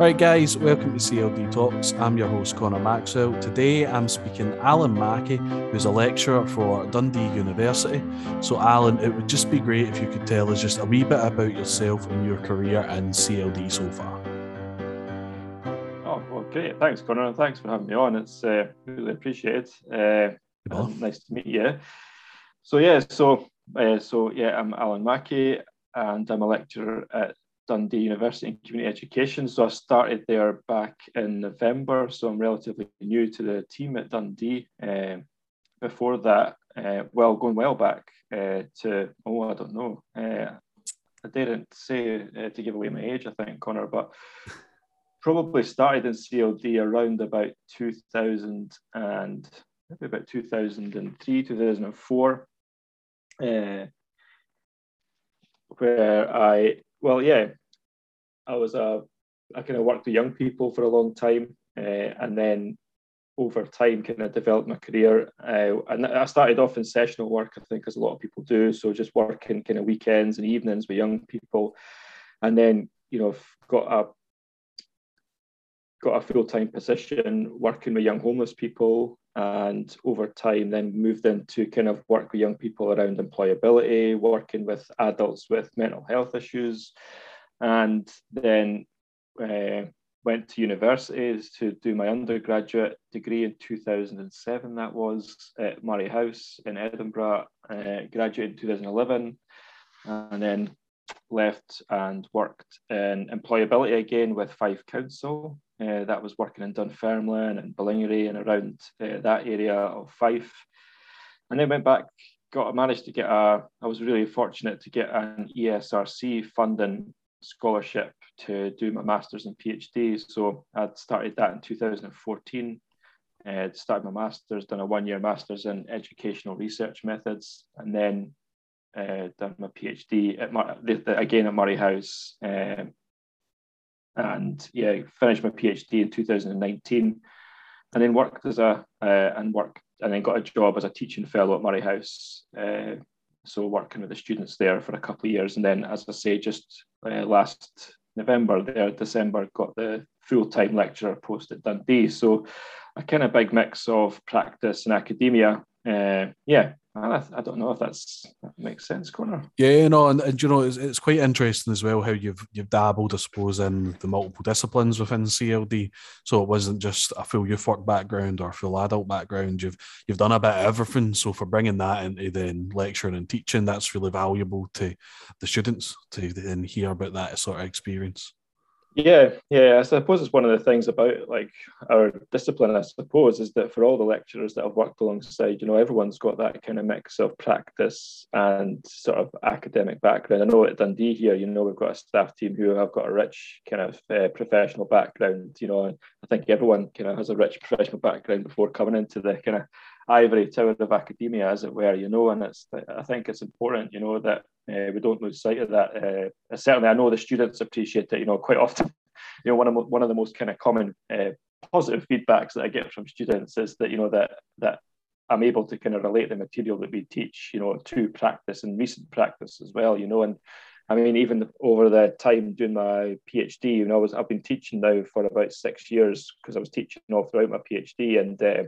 Right, guys, welcome to CLD Talks. I'm your host, Connor Maxwell. Today I'm speaking Alan Mackey, who's a lecturer for Dundee University. So, Alan, it would just be great if you could tell us just a wee bit about yourself and your career in CLD so far. Oh, well, great. Thanks, Connor, thanks for having me on. It's uh, really appreciated. Uh, nice to meet you. So, yeah, so, uh, so yeah, I'm Alan Mackey, and I'm a lecturer at Dundee University in Community Education. So I started there back in November. So I'm relatively new to the team at Dundee. Uh, before that, uh, well, going well back uh, to, oh, I don't know. Uh, I didn't say uh, to give away my age, I think, Connor, but probably started in CLD around about 2000 and maybe about 2003, 2004. Where I well, yeah, I was a I kind of worked with young people for a long time, uh, and then over time kind of developed my career. Uh, and I started off in sessional work, I think, as a lot of people do. So just working kind of weekends and evenings with young people, and then you know got a got a full time position working with young homeless people, and over time then moved into kind of work with young people around employability, working with adults with mental health issues and then uh, went to universities to do my undergraduate degree in 2007 that was at Moray House in Edinburgh uh, graduated in 2011 and then left and worked in employability again with Fife Council uh, that was working in Dunfermline and Ballingry and around uh, that area of Fife and then went back got managed to get a I was really fortunate to get an ESRC funding scholarship to do my master's and PhD. So I'd started that in 2014. I'd started my master's, done a one year master's in educational research methods, and then uh, done my PhD at again at Moray House. Um, and yeah, finished my PhD in 2019, and then worked as a uh, and worked and then got a job as a teaching fellow at Moray House. Uh, so working with the students there for a couple of years, and then, as I say, just uh, last November, there December, got the full time lecturer post at Dundee. So a kind of big mix of practice and academia. Uh, yeah, I, don't know if that's that makes sense, Connor. Yeah, no, and, and you know it's, it's quite interesting as well how you've you've dabbled, I suppose, in the multiple disciplines within CLD. So it wasn't just a full youth work background or full adult background. You've you've done a bit of everything. So for bringing that into then lecturing and teaching, that's really valuable to the students to then hear about that sort of experience. Yeah, yeah. I suppose it's one of the things about like our discipline. I suppose is that for all the lecturers that I've worked alongside, you know, everyone's got that kind of mix of practice and sort of academic background. I know at Dundee here, you know, we've got a staff team who have got a rich kind of uh, professional background. You know, I think everyone kind of has a rich professional background before coming into the kind of ivory tower of academia, as it were. You know, and it's I think it's important, you know, that uh, we don't lose sight of that. Uh, certainly, I know the students appreciate it. You know, quite often, you know, one of one of the most kind of common uh, positive feedbacks that I get from students is that you know that that I'm able to kind of relate the material that we teach, you know, to practice and recent practice as well. You know, and I mean, even over the time doing my PhD, you know, I was I've been teaching now for about six years because I was teaching all throughout my PhD, and uh,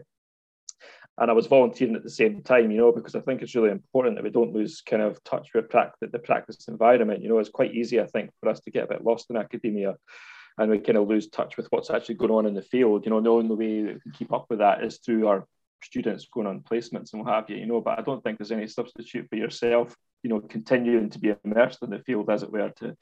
and I was volunteering at the same time, you know, because I think it's really important that we don't lose kind of touch with the practice environment. You know, it's quite easy, I think, for us to get a bit lost in academia and we kind of lose touch with what's actually going on in the field. You know, the only way that we can keep up with that is through our students going on placements and what have you, you know, but I don't think there's any substitute for yourself, you know, continuing to be immersed in the field, as it were, to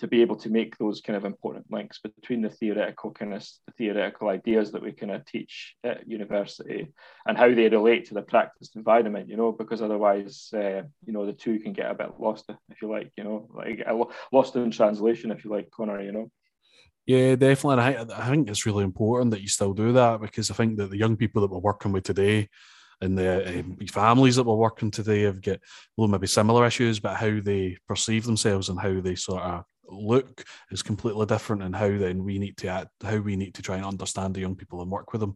to be able to make those kind of important links between the theoretical kind of the theoretical ideas that we kind of teach at university and how they relate to the practice environment you know because otherwise uh, you know the two can get a bit lost if you like you know like lost in translation if you like connor you know yeah, definitely. I, I think it's really important that you still do that because I think that the young people that we're working with today and the um, families that we're working today have got well maybe similar issues, but how they perceive themselves and how they sort of look is completely different and how then we need to act, how we need to try and understand the young people and work with them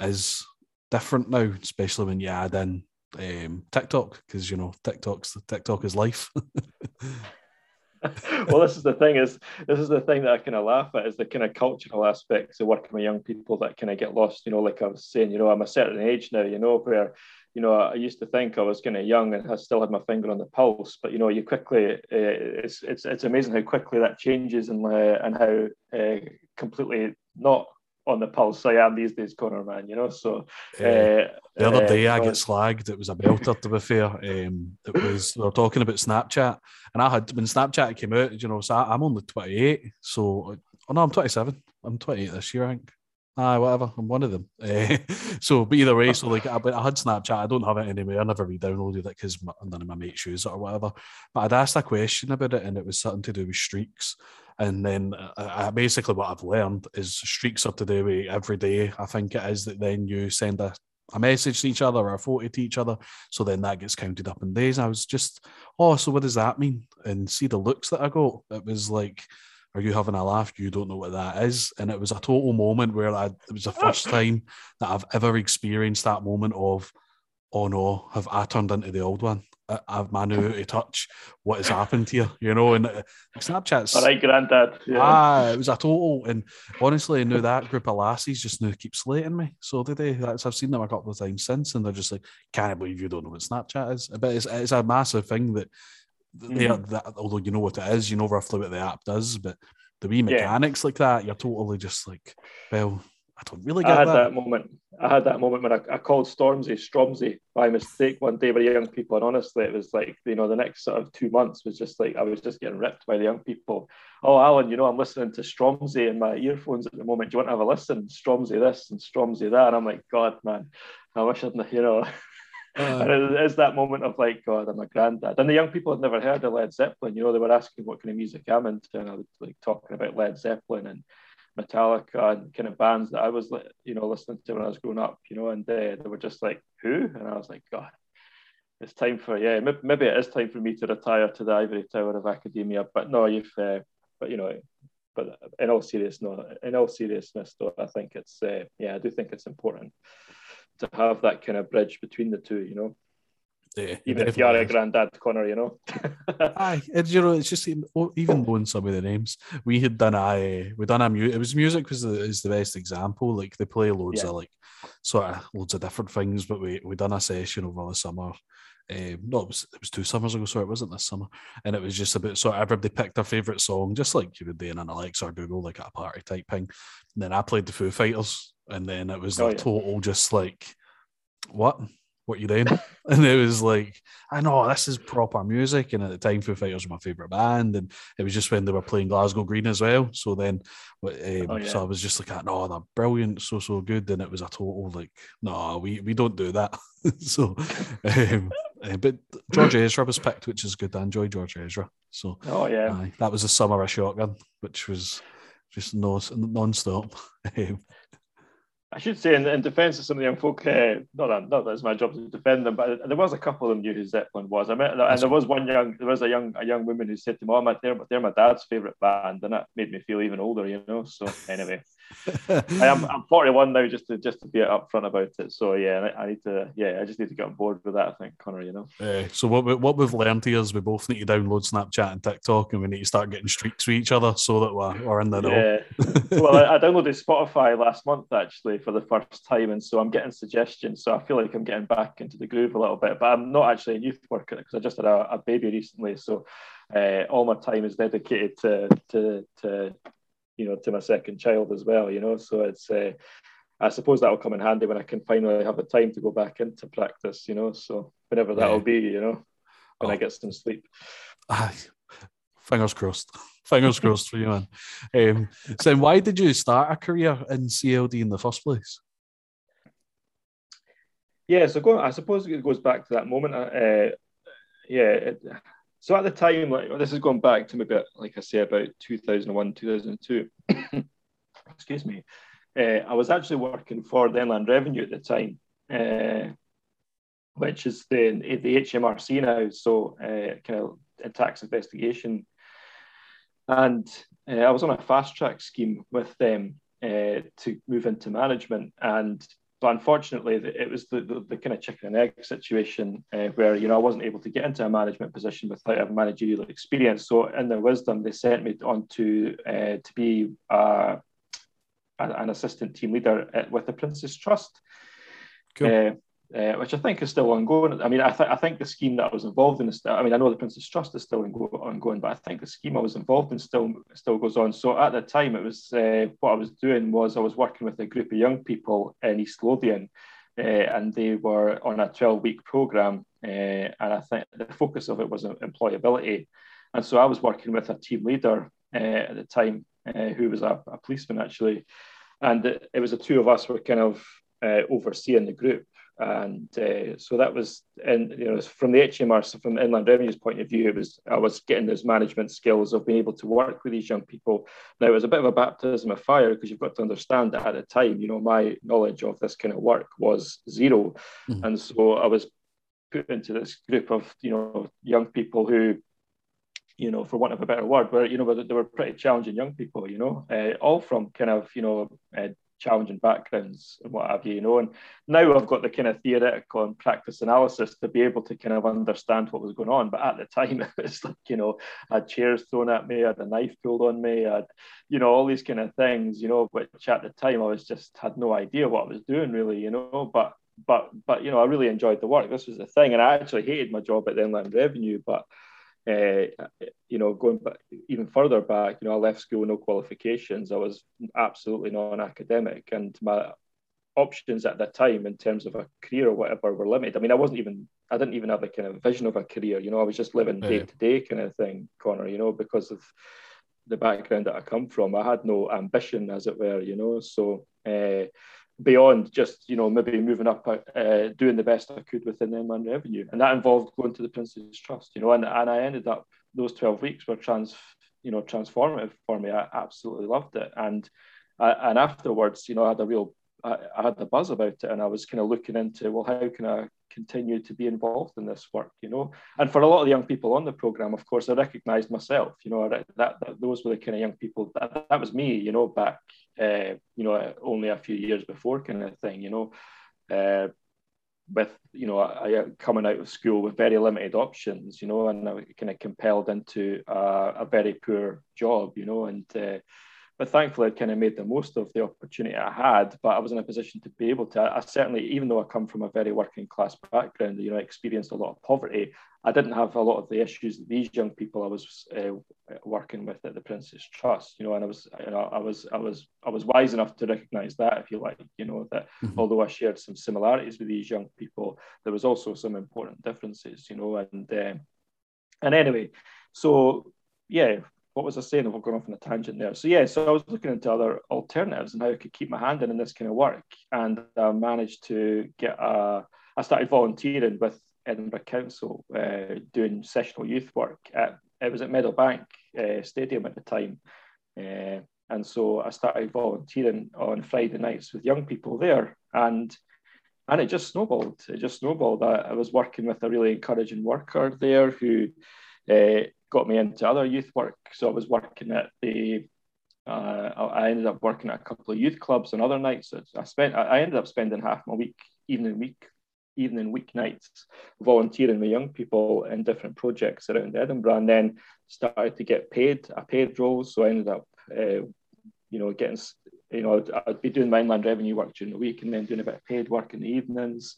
is different now especially when you add in um, tiktok because you know tiktok's tiktok is life well, this is the thing is this is the thing that I kind of laugh at is the kind of cultural aspects of working with young people that kind of get lost. You know, like I was saying, you know, I'm a certain age now. You know, where you know I used to think I was kind of young and I still had my finger on the pulse, but you know, you quickly uh, it's it's it's amazing how quickly that changes and uh, and how uh, completely not on the pulse I am these days, Connor, man. You know, so uh, the other day I get slagged. It was a belter, to be fair. Um, it was we were talking about Snapchat, and I had when Snapchat came out. You know, so I, am only 28, so oh no, I'm 27. I'm 28 this year, I think. Ah, whatever. I'm one of them. Uh, so, but either way, so like, I, I had Snapchat. I don't have it anymore. I never re-downloaded it because none of my mates use it or whatever. But I'd asked a question about it, and it was something to do with streaks. And then uh, basically what I've learned is streaks are to do with every day. I think it is that then you send a, a message to each other or a photo to each other. So then that gets counted up in days. I was just, oh, so what does that mean? And see the looks that I got. It was like, are you having a laugh? You don't know what that is. And it was a total moment where I, it was the first time that I've ever experienced that moment of, oh no, have I turned into the old one? I've my new to touch what has happened here, you know. And uh, Snapchat's all right, granddad. Yeah. Ah, it was a total. And honestly, I knew that group of lassies just now keep slating me. So did they? That's, I've seen them a couple of times since, and they're just like, "Can't believe you don't know what Snapchat is." But it's, it's a massive thing that they mm. are. That, although you know what it is, you know roughly what the app does, but the wee mechanics yeah. like that, you're totally just like, well, I don't really get I had that. that moment. I had that moment when I, I called Stormzy Stromzy by mistake one day by the young people, and honestly, it was like you know the next sort of two months was just like I was just getting ripped by the young people. Oh, Alan, you know I'm listening to Stromzy in my earphones at the moment. Do you want to have a listen? Stromzy this and Stromzy that, and I'm like, God, man, I wish I'd you know. Uh, and it's that moment of like, God, I'm a granddad. And the young people had never heard of Led Zeppelin. You know, they were asking what kind of music I'm into, and I was like talking about Led Zeppelin and Metallica and kind of bands that I was, you know, listening to when I was growing up, you know, and they, they were just like, who? And I was like, God, it's time for, yeah, maybe it is time for me to retire to the ivory tower of academia. But no, you've, uh, but you know, but in all seriousness, no, in all seriousness, though, I think it's, uh, yeah, I do think it's important to have that kind of bridge between the two, you know. Yeah, even if you are a granddad, Connor, you know. Aye, and you know, it's just even knowing some of the names. We had done a, we done a music. It was music was the is the best example. Like they play loads yeah. of like sort of loads of different things, but we we done a session over the summer. Um, no, it was, it was two summers ago, so it wasn't this summer, and it was just about sort of everybody picked their favorite song, just like you would do in an Alexa or Google, like at a party type thing. And then I played the Foo Fighters, and then it was oh, a yeah. total just like what what you doing? and it was like, I know this is proper music. And at the time, Foo Fighters were my favourite band. And it was just when they were playing Glasgow Green as well. So then, um, oh, yeah. so I was just like, no, they're brilliant, so, so good. And it was a total like, no, we, we don't do that. so, um, uh, but George Ezra was picked, which is good. I enjoy George Ezra. So, oh, yeah. Uh, that was a summer of shotgun, which was just no, non-stop. Um, I should say, in, in defence of some of the young folk, uh, not that not that it's my job to defend them, but there was a couple of them knew who Zeppelin was. I met, and there was one young, there was a young, a young woman who said to me, "Oh, my, they're, they're my dad's favourite band," and that made me feel even older, you know. So anyway, I am I'm 41 now, just to just to be upfront about it. So yeah, I, need to yeah, I just need to get on board with that. I think Connor, you know. Uh, so what we, what we've learned here is we both need to download Snapchat and TikTok, and we need to start getting streaks with each other so that we're, we're in the know. Yeah. well, I, I, downloaded Spotify last month actually for the first time, and so I'm getting suggestions. So I feel like I'm getting back into the groove a little bit, but I'm not actually a youth worker because I just had a, a baby recently, so. Uh, all my time is dedicated to to to you know, to my second child as well, you know. So it's, uh, I suppose that'll come in handy when I can finally have the time to go back into practice, you know. So whenever that'll be, you know, when oh. I get some sleep. Fingers crossed. Fingers crossed for you, man. Um, so, why did you start a career in CLD in the first place? Yeah, so go, I suppose it goes back to that moment. Uh, yeah, it, so at the time, like this is going back to maybe like I say about 2001, 2002. Excuse me. Uh, I was actually working for the Inland Revenue at the time, uh, which is the the HMRC now, so uh, kind of a tax investigation. And uh, I was on a fast track scheme with them uh, to move into management, and but unfortunately, it was the, the, the, kind of chicken and egg situation uh, where you know I wasn't able to get into a management position without having managerial experience. So, in their wisdom, they sent me on to uh, to be uh, an assistant team leader at, with the Prince's Trust. Cool. Uh, which I think is still ongoing. I mean, I, th- I think the scheme that I was involved in is still, I mean, I know the Prince's Trust is still ongoing, but I think the scheme I was involved in still still goes on. So at the time, it was uh, what I was doing was I was working with a group of young people in East Lothian, uh, and they were on a 12 week program. Uh, and I think the focus of it was employability. And so I was working with a team leader uh, at the time uh, who was a, a, policeman actually. And it, it was the two of us were kind of overseeing the group and uh, so that was and you know from the HMR so from inland revenue's point of view it was I was getting those management skills of being able to work with these young people now it was a bit of a baptism of fire because you've got to understand that at the time you know my knowledge of this kind of work was 0 mm-hmm. and so I was put into this group of you know young people who you know, for want of a better word, where you know, they were pretty challenging young people, you know, uh, all from kind of you know uh, challenging backgrounds and what have you, you know. And now I've got the kind of theoretical and practice analysis to be able to kind of understand what was going on. But at the time, it was like, you know, I had chairs thrown at me, I had a knife pulled on me, I had, you know, all these kind of things, you know, which at the time I was just had no idea what I was doing really, you know. But but but you know, I really enjoyed the work. This was the thing. And I actually hated my job at the Inland Revenue, but uh, you know, going back even further back, you know, I left school with no qualifications. I was absolutely non-academic, and my options at that time in terms of a career or whatever were limited. I mean, I wasn't even, I didn't even have a kind of vision of a career. You know, I was just living day to day kind of thing, Connor. You know, because of the background that I come from, I had no ambition, as it were. You know, so. Uh, beyond just you know maybe moving up uh, doing the best I could within the inland revenue. And that involved going to the Prince's Trust you know and, and I ended up those 12 weeks were trans you know transformative for me. I absolutely loved it. And uh, and afterwards you know I had a real I, I had the buzz about it and I was kind of looking into well how can I continue to be involved in this work, you know. And for a lot of the young people on the program, of course, I recognised myself, you know, that, that, those were the kind of young people that, that was me, you know, back, uh, you know, only a few years before, kind of thing, you know. Uh, with you know I, I, coming out of school with very limited options you know and I kind of compelled into a, a very poor job you know and uh, but thankfully, I kind of made the most of the opportunity I had. But I was in a position to be able to. I certainly, even though I come from a very working class background, you know, I experienced a lot of poverty. I didn't have a lot of the issues that these young people I was uh, working with at the Prince's Trust, you know, and I was, you know, I was, I was, I was wise enough to recognise that, if you like, you know, that mm-hmm. although I shared some similarities with these young people, there was also some important differences, you know, and uh, and anyway, so yeah, what was I saying? We're going off on a tangent there. So yeah, so I was looking into other alternatives and how I could keep my hand in in this kind of work, and I managed to get a. I started volunteering with Edinburgh Council, uh, doing sessional youth work. At, it was at Meadowbank uh, Stadium at the time, uh, and so I started volunteering on Friday nights with young people there, and and it just snowballed. It just snowballed. I, I was working with a really encouraging worker there who uh, got me into other youth work. So I was working at the, uh, I ended up working at a couple of youth clubs on other nights. So I spent, I ended up spending half my week, evening week, evening weeknights, volunteering with young people in different projects around Edinburgh, and then started to get paid. a paid role. so I ended up, uh, you know, getting, you know, I'd, I'd be doing my inland revenue work during the week, and then doing a bit of paid work in the evenings.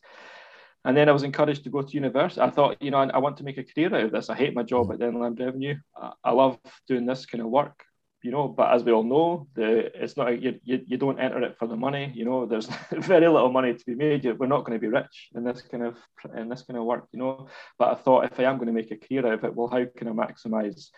And then I was encouraged to go to university. I thought, you know, I, I want to make a career out of this. I hate my job at the Inland Revenue. I, I, love doing this kind of work, you know. But as we all know, the it's not you, you, you don't enter it for the money. You know, there's very little money to be made. We're not going to be rich in this kind of in this kind of work, you know. But I thought if I am going to make a career out of it, well, how can I maximize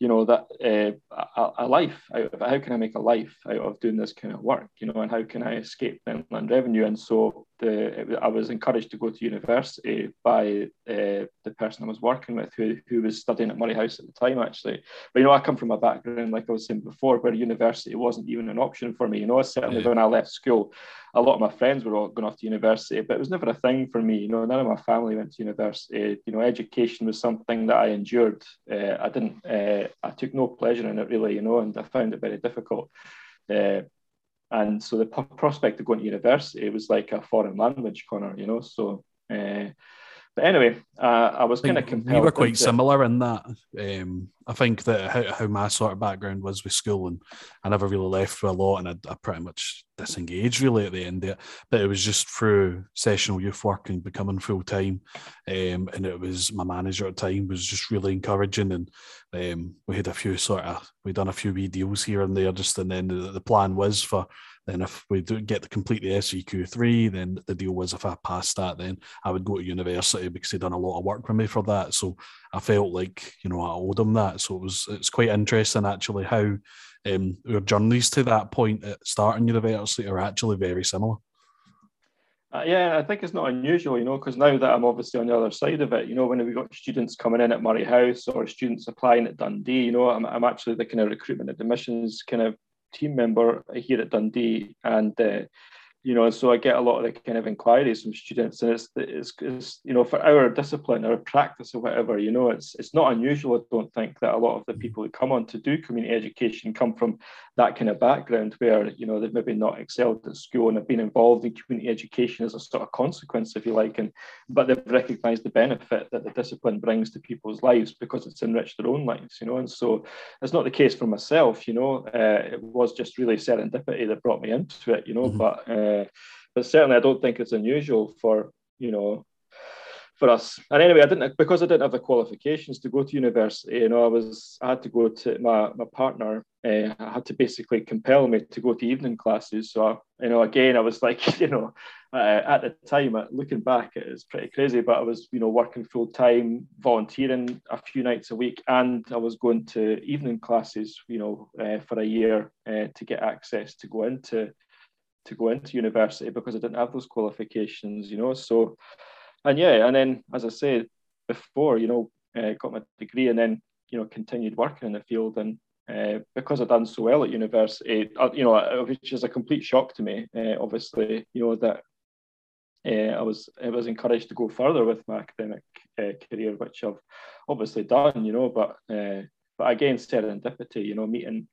you know that uh, a, a, life out of it. How can I make a life out of doing this kind of work? You know, and how can I escape inland revenue? And so the, I was encouraged to go to university by uh, the person I was working with, who, who was studying at Moray House at the time, actually. But you know, I come from a background, like I was saying before, where university wasn't even an option for me. You know, certainly yeah. when I left school, a lot of my friends were all going off to university, but it was never a thing for me. You know, none of my family went to university. You know, education was something that I endured. Uh, I didn't. I took no pleasure in it really. You know, and I found it very difficult. Uh, and so the prospect of going to university was like a foreign language, Connor. You know, so. Uh, but anyway, uh, I was kind of compelled. We were quite similar in that. Um, I think that how, how, my sort of background was with school, and I never really left for a lot, and I, I, pretty much disengaged really at the end of it. But it was just through sessional youth work and becoming full time, um, and it was my manager at the time was just really encouraging, and um, we had a few sort of we done a few wee deals here and there, just and then the, the plan was for then if we do get to complete the SVQ three, then the deal was if I passed that, then I would go to university because he'd done a lot of work with me for that. So I felt like, you know, I owed him that. So it was it's quite interesting actually how um, our journeys to that point at starting university are actually very similar. Uh, yeah, I think it's not unusual, you know, because now that I'm obviously on the other side of it, you know, when we've got students coming in at Moray House or students applying at Dundee, you know, I'm, I'm actually the kind of recruitment and admissions kind of team member here at Dundee, and uh, you know, and so I get a lot of the kind of inquiries from students, and it's, it's, it's, you know, for our discipline, our practice, or whatever, you know, it's it's not unusual. I don't think that a lot of the people who come on to do community education come from that kind of background where you know they've maybe not excelled at school and have been involved in community education as a sort of consequence, if you like, and but they've recognised the benefit that the discipline brings to people's lives because it's enriched their own lives, you know, and so it's not the case for myself, you know, uh, it was just really serendipity that brought me into it, you know, mm-hmm. but. Uh, uh, but certainly, I don't think it's unusual for you know for us. And anyway, I didn't because I didn't have the qualifications to go to university. You know, I was I had to go to my my partner. Uh, I had to basically compel me to go to evening classes. So I, you know, again, I was like, you know, uh, at the time, uh, looking back, it was pretty crazy. But I was, you know, working full time, volunteering a few nights a week, and I was going to evening classes, you know, uh, for a year to get access to go into to go into university because I didn't have those qualifications, you know. So, and yeah, and then as I said before, you know, uh, got my degree and then you know continued working in the field and. Uh, because I'd done so well at university, uh, you know, uh, which is a complete shock to me. Uh, obviously, you know that uh, I was I was encouraged to go further with my academic career, which I've obviously done. You know, but but again, serendipity. You know, meeting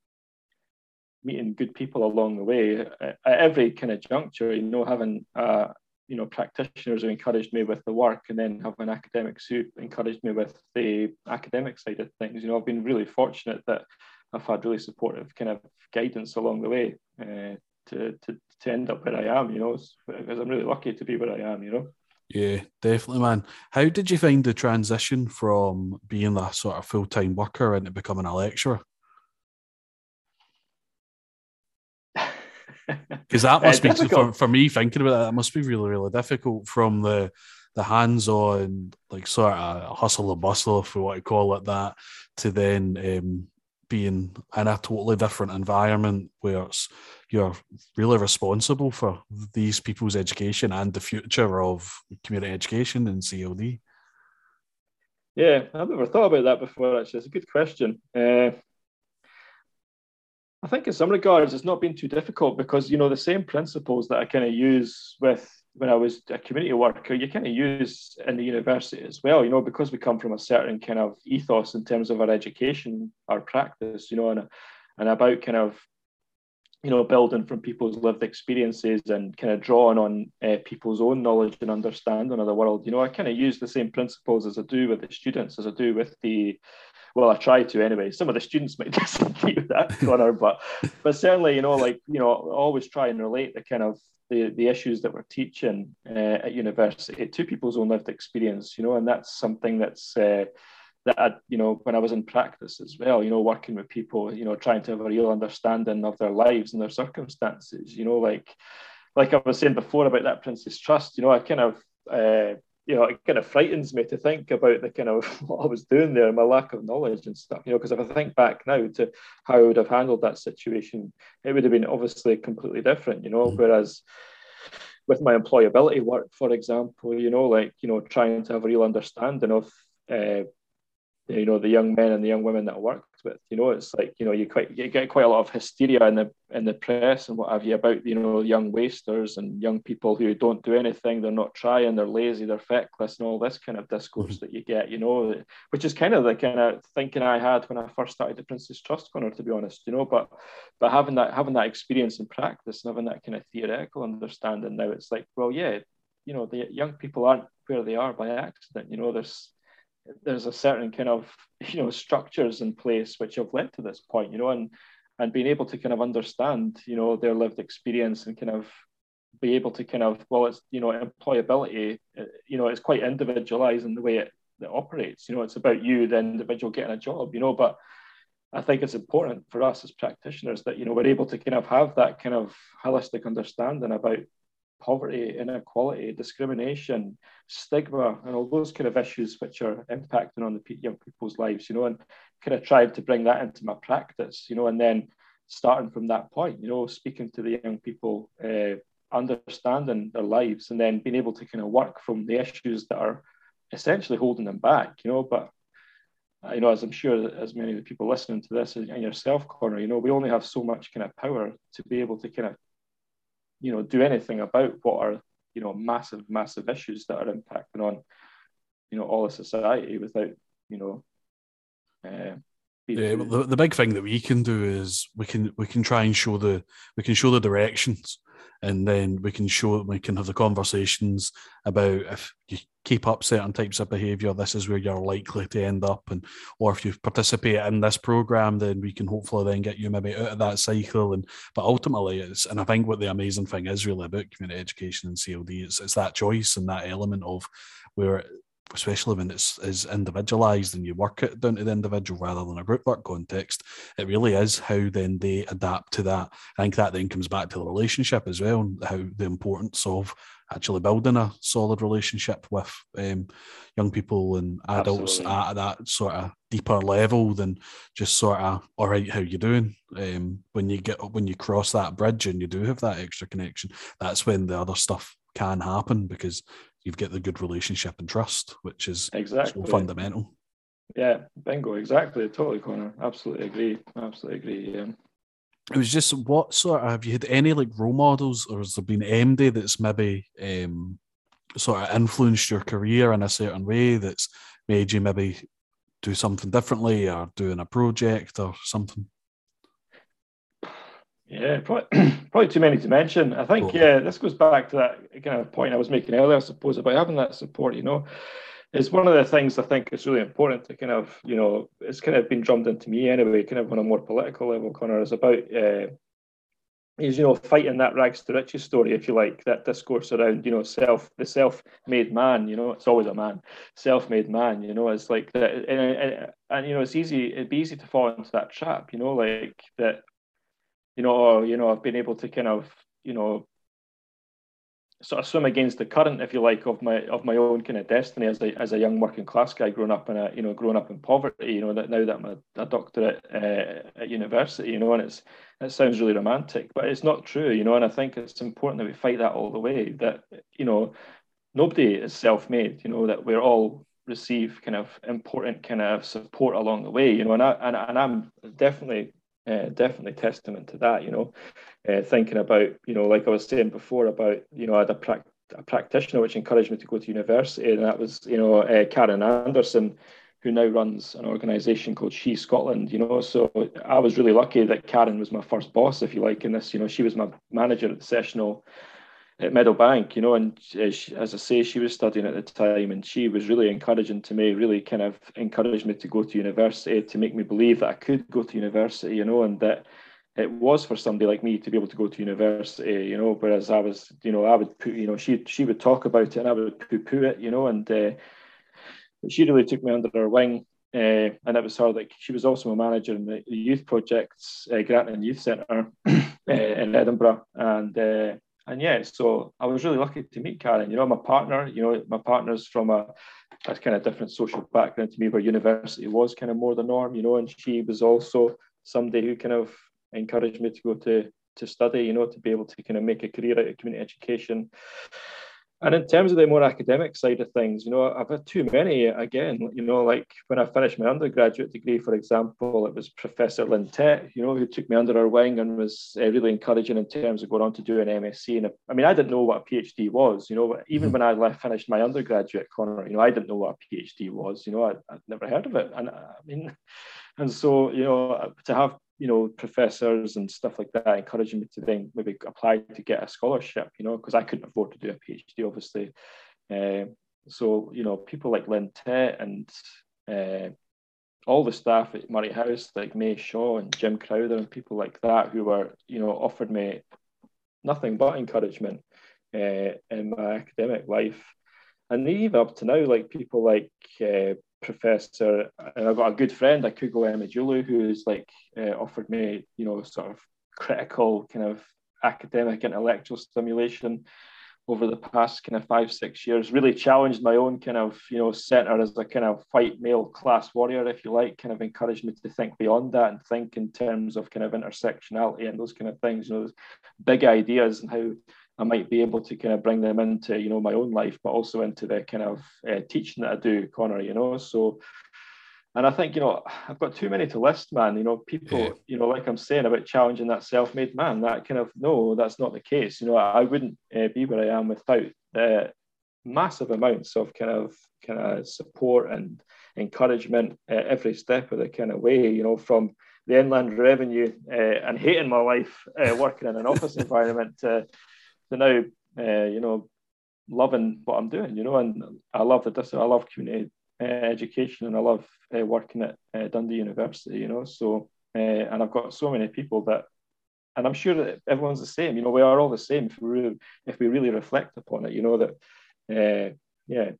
meeting good people along the way at every kind of juncture. You know, having uh, you know practitioners who encouraged me with the work, and then having academics who encouraged me with the academic side of things. You know, I've been really fortunate that I've had really supportive kind of guidance along the way uh, to, to to end up where I am. You know, because I'm really lucky to be where I am. You know. Yeah, definitely, man. How did you find the transition from being a sort of full time worker into becoming a lecturer? Because that must uh, be for, for me thinking about that, that must be really really difficult from the the hands-on like sort of hustle and bustle if we want to call it that to then um, being in a totally different environment where you're really responsible for these people's education and the future of community education and CLD. Yeah, I've never thought about that before. Actually, it's a good question. Uh, I think in some regards it's not been too difficult because you know the same principles that I kind of use with when I was a community worker, you kind of use in the university as well, you know, because we come from a certain kind of ethos in terms of our education, our practice, you know, and, and about kind of, you know, building from people's lived experiences and kind of drawing on uh, people's own knowledge and understanding of the world. You know, I kind of use the same principles as I do with the students, as I do with the well, I try to anyway. Some of the students might disagree with that, Connor, but but certainly, you know, like you know, always try and relate the kind of the, the issues that we're teaching uh, at university to people's own lived experience, you know, and that's something that's uh, that I, you know when I was in practice as well, you know, working with people, you know, trying to have a real understanding of their lives and their circumstances, you know, like like I was saying before about that Prince's Trust, you know, I kind of uh, you know, it kind of frightens me to think about the kind of what I was doing there, my lack of knowledge and stuff, you know, because if I think back now to how I would have handled that situation, it would have been obviously completely different, you know, mm-hmm. whereas with my employability work, for example, you know, like, you know, trying to have a real understanding of, uh, you know the young men and the young women that I worked with. You know, it's like you know you quite you get quite a lot of hysteria in the in the press and what have you about you know young wasters and young people who don't do anything, they're not trying, they're lazy, they're feckless, and all this kind of discourse mm-hmm. that you get. You know, which is kind of the kind of thinking I had when I first started the Prince's Trust Connor, to be honest. You know, but but having that having that experience in practice and having that kind of theoretical understanding now, it's like well, yeah, you know, the young people aren't where they are by accident. You know, there's there's a certain kind of you know structures in place which have led to this point you know and and being able to kind of understand you know their lived experience and kind of be able to kind of well it's you know employability uh, you know it's quite individualized in the way it, it operates. You know it's about you the individual getting a job you know but I think it's important for us as practitioners that you know we're able to kind of have that kind of holistic understanding about poverty, inequality, discrimination, stigma, and all those kind of issues which are impacting on the young people's lives, you know, and kind of tried to bring that into my practice, you know, and then starting from that point, you know, speaking to the young people, uh, understanding their lives, and then being able to kind of work from the issues that are essentially holding them back, you know, but uh, you know, as I'm sure as many of the people listening to this and yourself, Connor, you know, we only have so much kind of power to be able to kind of you know do anything about what are you know massive massive issues that are impacting on you know all of society without you know uh, yeah, the, the big thing that we can do is we can we can try and show the we can show the directions and then we can show we can have the conversations about if you keep up certain types of behavior this is where you're likely to end up. And or if you participate in this program then we can hopefully then get you maybe out of that cycle. And but ultimately it's and i think what the amazing thing is really about community education and cld it's, it's that choice and that element of where especially when it's is individualized and you work it down to the individual rather than a group work context, it really is how then they adapt to that. I think that then comes back to the relationship as well, and how the importance of actually building a solid relationship with um, young people and adults Absolutely. at that sort of deeper level than just sort of all right how you doing um, when you get when you cross that bridge and you do have that extra connection that's when the other stuff can happen because you've got the good relationship and trust, which is exactly so fundamental. Yeah, bingo, exactly. Totally, Connor. Absolutely agree. Absolutely agree. Yeah. It was just what sort of have you had any like role models, or has there been MD that's maybe um, sort of influenced your career in a certain way that's made you maybe do something differently or doing a project or something? Yeah, probably, probably too many to mention. I think, cool. yeah, this goes back to that kind of point I was making earlier, I suppose, about having that support, you know. It's one of the things I think is really important to kind of, you know, it's kind of been drummed into me anyway, kind of on a more political level, Connor, is about, uh, is, you know, fighting that rags to riches story, if you like, that discourse around, you know, self, the self made man, you know, it's always a man, self made man, you know, it's like that. And, and, and, you know, it's easy, it'd be easy to fall into that trap, you know, like that you know, or, you know, I've been able to kind of, you know, sort of swim against the current, if you like, of my of my own kind of destiny as a as a young working class guy growing up in a you know growing up in poverty. You know that now that I'm a, a doctorate uh, at university, you know, and it's it sounds really romantic, but it's not true, you know. And I think it's important that we fight that all the way. That you know, nobody is self-made. You know that we're all receive kind of important kind of support along the way. You know, and I and, and I'm definitely uh, definitely testament to that. You know, uh, thinking about you know, like I was saying before about you know, I had a, pra- a practitioner which encouraged me to go to university, and that was you know uh, Karen Anderson, who now runs an organisation called She Scotland. You know, so I was really lucky that Karen was my first boss, if you like, in this. You know, she was my manager at the sessional at Meadowbank, you know, and she, as I say, she was studying at the time, and she was really encouraging to me, really kind of encouraged me to go to university, to make me believe that I could go to university, you know, and that it was for somebody like me to be able to go to university, you know. Whereas I was, you know, I would put, you know, she she would talk about it, and I would poo poo it, you know, and uh, she really took me under her wing. Uh, and it was her that she was also a manager in the youth projects, uh, Granton Youth Centre uh, in Edinburgh, and uh, and yeah, so I was really lucky to meet Karen. You know, my partner, you know, my partner's from a, a kind of different social background to me, where university was kind of more the norm, you know, and she was also somebody who kind of encouraged me to go to to study, you know, to be able to kind of make a career out of community education. And in terms of the more academic side of things, you know, I've had too many. Again, you know, like when I finished my undergraduate degree, for example, it was Professor Lynn Tett, you know, who took me under her wing and was uh, really encouraging in terms of going on to do an MSc. And I mean, I didn't know what a PhD was, you know, even mm-hmm. when I left, finished my undergraduate, Connor, you know, I didn't know what a PhD was, you know, I, I'd never heard of it. And I mean, and so, you know, to have you know, professors and stuff like that encouraging me to then maybe apply to get a scholarship, you know, because I couldn't afford to do a PhD, obviously. Uh, so, you know, people like Lynn Tett and uh, all the staff at Moray House, like Mae Shaw and Jim Crowther and people like that, who were, you know, offered me nothing but encouragement uh, in my academic life. And even up to now, like people like professor, and I've got a good friend, Akwugo Emejulu, who's like uh, offered me, you know, sort of critical kind of academic intellectual stimulation over the past kind of five, six years, really challenged my own kind of, you know, center as a kind of white male class warrior, if you like, kind of encouraged me to think beyond that and think in terms of kind of intersectionality and those kind of things, you know, big ideas and how I might be able to kind of bring them into, you know, my own life, but also into the kind of uh, teaching that I do, Connor, you know. So, and I think, you know, I've got too many to list, man. You know, people, yeah. you know, like I'm saying about challenging that self made man, that kind of, no, that's not the case. You know, I wouldn't uh, be where I am without uh, massive amounts of kind of, kind of support and encouragement every step of the kind of way, you know, from the inland revenue uh, and hating my life uh, working in an office environment to now, uh, you know, loving what I'm doing, you know, and I love the dis- I love community uh, education and I love uh, working at uh, Dundee University, you know, so uh, and I've got so many people that, and I'm sure that everyone's the same, you know, we are all the same if we really, if we really reflect upon it, you know, that, uh, yeah,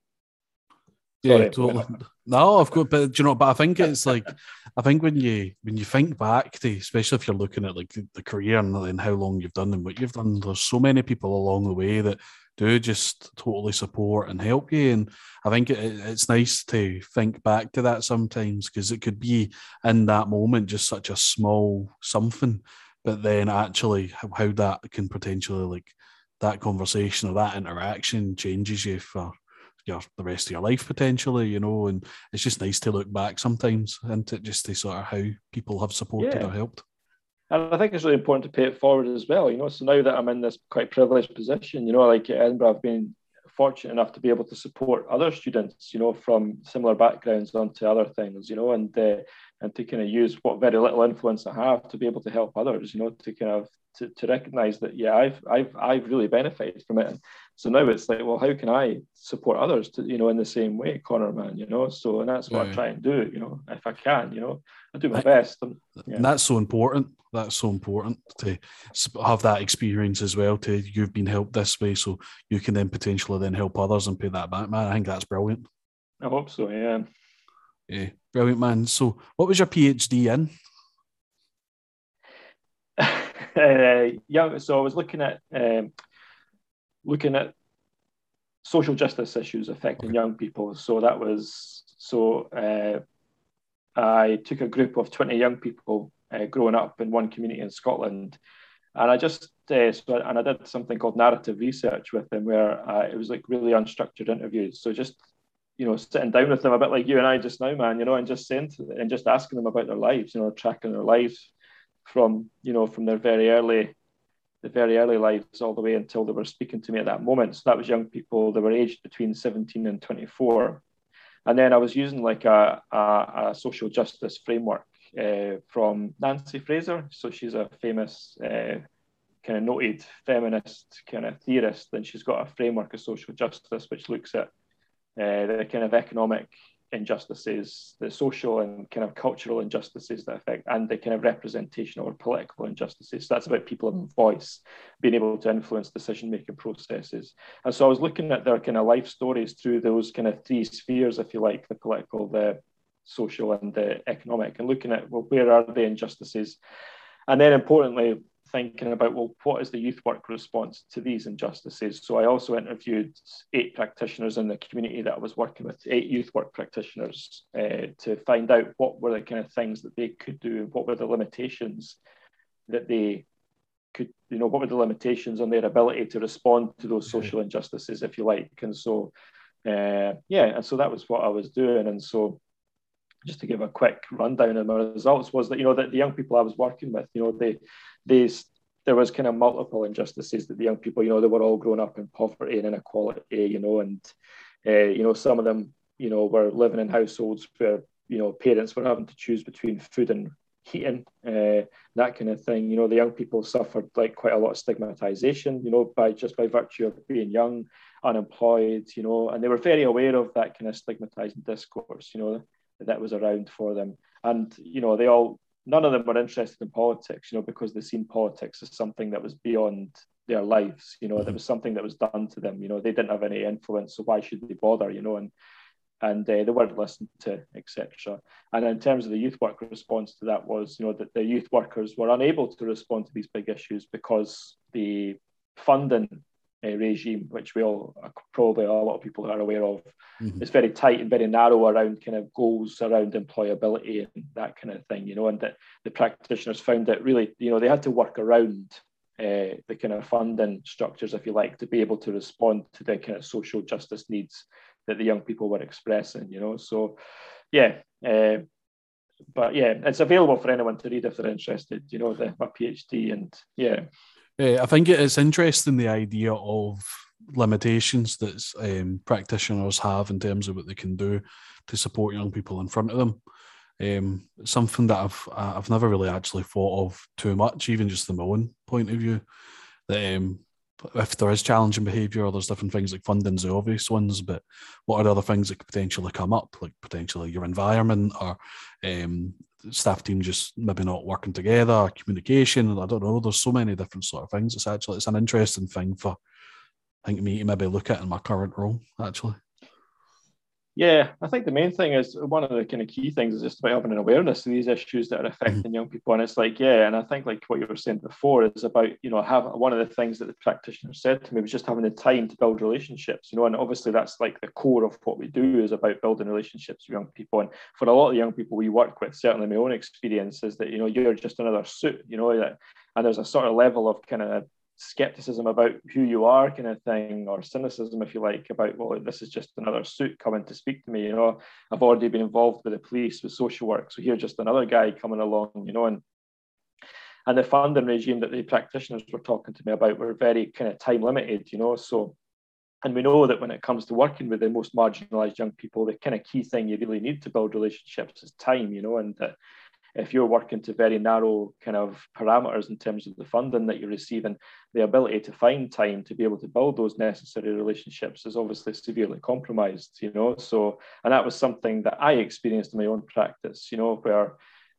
yeah, Sorry, totally. No, of course, but you know, but I think it's like, I think when you when you think back to, especially if you're looking at like the, career and, and how long you've done and what you've done, there's so many people along the way that do just totally support and help you. And I think it, it's nice to think back to that sometimes because it could be in that moment just such a small something, but then actually how, how that can potentially like that conversation or that interaction changes you for your the rest of your life potentially, you know. And it's just nice to look back sometimes and to just to sort of how people have supported yeah. or helped. And I think it's really important to pay it forward as well, you know. So now that I'm in this quite privileged position, you know, like at Edinburgh, I've been fortunate enough to be able to support other students, you know, from similar backgrounds onto other things, you know, and uh, and to kind of use what very little influence I have to be able to help others, you know, to kind of to, to recognize that yeah, I've I've I've really benefited from it. So now it's like, well, how can I support others to, you know, in the same way, Connor, man, you know? So, and that's what yeah. I try and do, you know, if I can, you know, I do my I, best. And, yeah. and that's so important. That's so important to have that experience as well. To you've been helped this way, so you can then potentially then help others and pay that back, man. I think that's brilliant. I hope so. Yeah. Yeah, brilliant, man. So, what was your PhD in? Uh, yeah, so I was looking at um, looking at social justice issues affecting okay. young people. So that was so uh, I took a group of 20 young people uh, growing up in one community in Scotland. And I just, uh, so, and I did something called narrative research with them where uh, it was like really unstructured interviews. So just, you know, sitting down with them a bit like you and I just now, man, you know, and just saying to, and just asking them about their lives, you know, tracking their lives from, you know, from their very early the very early lives all the way until they were speaking to me at that moment. So that was young people, they were aged between 17 and 24. And then I was using like a, a, a social justice framework uh, from Nancy Fraser. So she's a famous uh, kind of noted feminist kind of theorist, and she's got a framework of social justice which looks at uh, the kind of economic injustices, the social and kind of cultural injustices that affect, and the kind of representational or political injustices. So that's about people having voice, being able to influence decision making processes. And so I was looking at their kind of life stories through those kind of three spheres, if you like, the political, the social, and the economic, and looking at well, where are the injustices, and then importantly, thinking about, well, what is the youth work response to these injustices? So I also interviewed eight practitioners in the community that I was working with, eight youth work practitioners, uh, to find out what were the kind of things that they could do what were the limitations that they could you know what were the limitations on their ability to respond to those social injustices, if you like. And so, uh, yeah, and so that was what I was doing. And so, just to give a quick rundown of my results was that you know that the young people I was working with, you know, they they there was kind of multiple injustices that the young people, you know, they were all growing up in poverty and inequality, you know, and uh, you know some of them, you know, were living in households where you know parents were having to choose between food and heating, uh, that kind of thing. You know, the young people suffered like quite a lot of stigmatization, you know, by just by virtue of being young, unemployed, you know, and they were very aware of that kind of stigmatizing discourse, you know, that was around for them. And, you know, they all, none of them were interested in politics, you know, because they seen politics as something that was beyond their lives, you know, mm-hmm. that was something that was done to them, you know, they didn't have any influence, so why should they bother, you know, and and uh, they weren't listened to, etc. And in terms of the youth work response to that was, you know, that the youth workers were unable to respond to these big issues because the funding uh, regime, which we all probably a lot of people are aware of, mm-hmm. is very tight and very narrow around kind of goals around employability and that kind of thing, you know, and that the practitioners found that really, you know, they had to work around uh, the kind of funding structures, if you like, to be able to respond to the kind of social justice needs that the young people were expressing, you know. So, yeah, uh, but yeah, it's available for anyone to read if they're interested, you know, the, my PhD and yeah. Uh, I think it's interesting the idea of limitations that um, practitioners have in terms of what they can do to support young people in front of them. Um, something that I've I've never really actually thought of too much, even just from my own point of view. That um, if there is challenging behaviour, or there's different things like funding's the obvious ones, but what are the other things that could potentially come up, like potentially your environment or um, staff team just maybe not working together, communication. I don't know. There's so many different sort of things. It's actually it's an interesting thing for I think me to maybe look at in my current role actually. Yeah, I think the main thing is one of the kind of key things is just about having an awareness of these issues that are affecting mm-hmm. young people. And it's like, yeah, and I think like what you were saying before is about, you know, have one of the things that the practitioner said to me was just having the time to build relationships, you know, and obviously that's like the core of what we do is about building relationships with young people. And for a lot of young people we work with, certainly my own experience is that, you know, you're just another suit, you know, and there's a sort of level of kind of skepticism about who you are kind of thing or cynicism if you like about well this is just another suit coming to speak to me you know? I've already been involved with the police with social work so here's just another guy coming along you know? And and the funding regime that the practitioners were talking to me about were very kind of time limited you know? So and we know that when it comes to working with the most marginalized young people the kind of key thing you really need to build relationships is time you know? And that if you're working to very narrow kind of parameters in terms of the funding that you're receiving, the ability to find time to be able to build those necessary relationships is obviously severely compromised, you know. So, and that was something that I experienced in my own practice, you know, where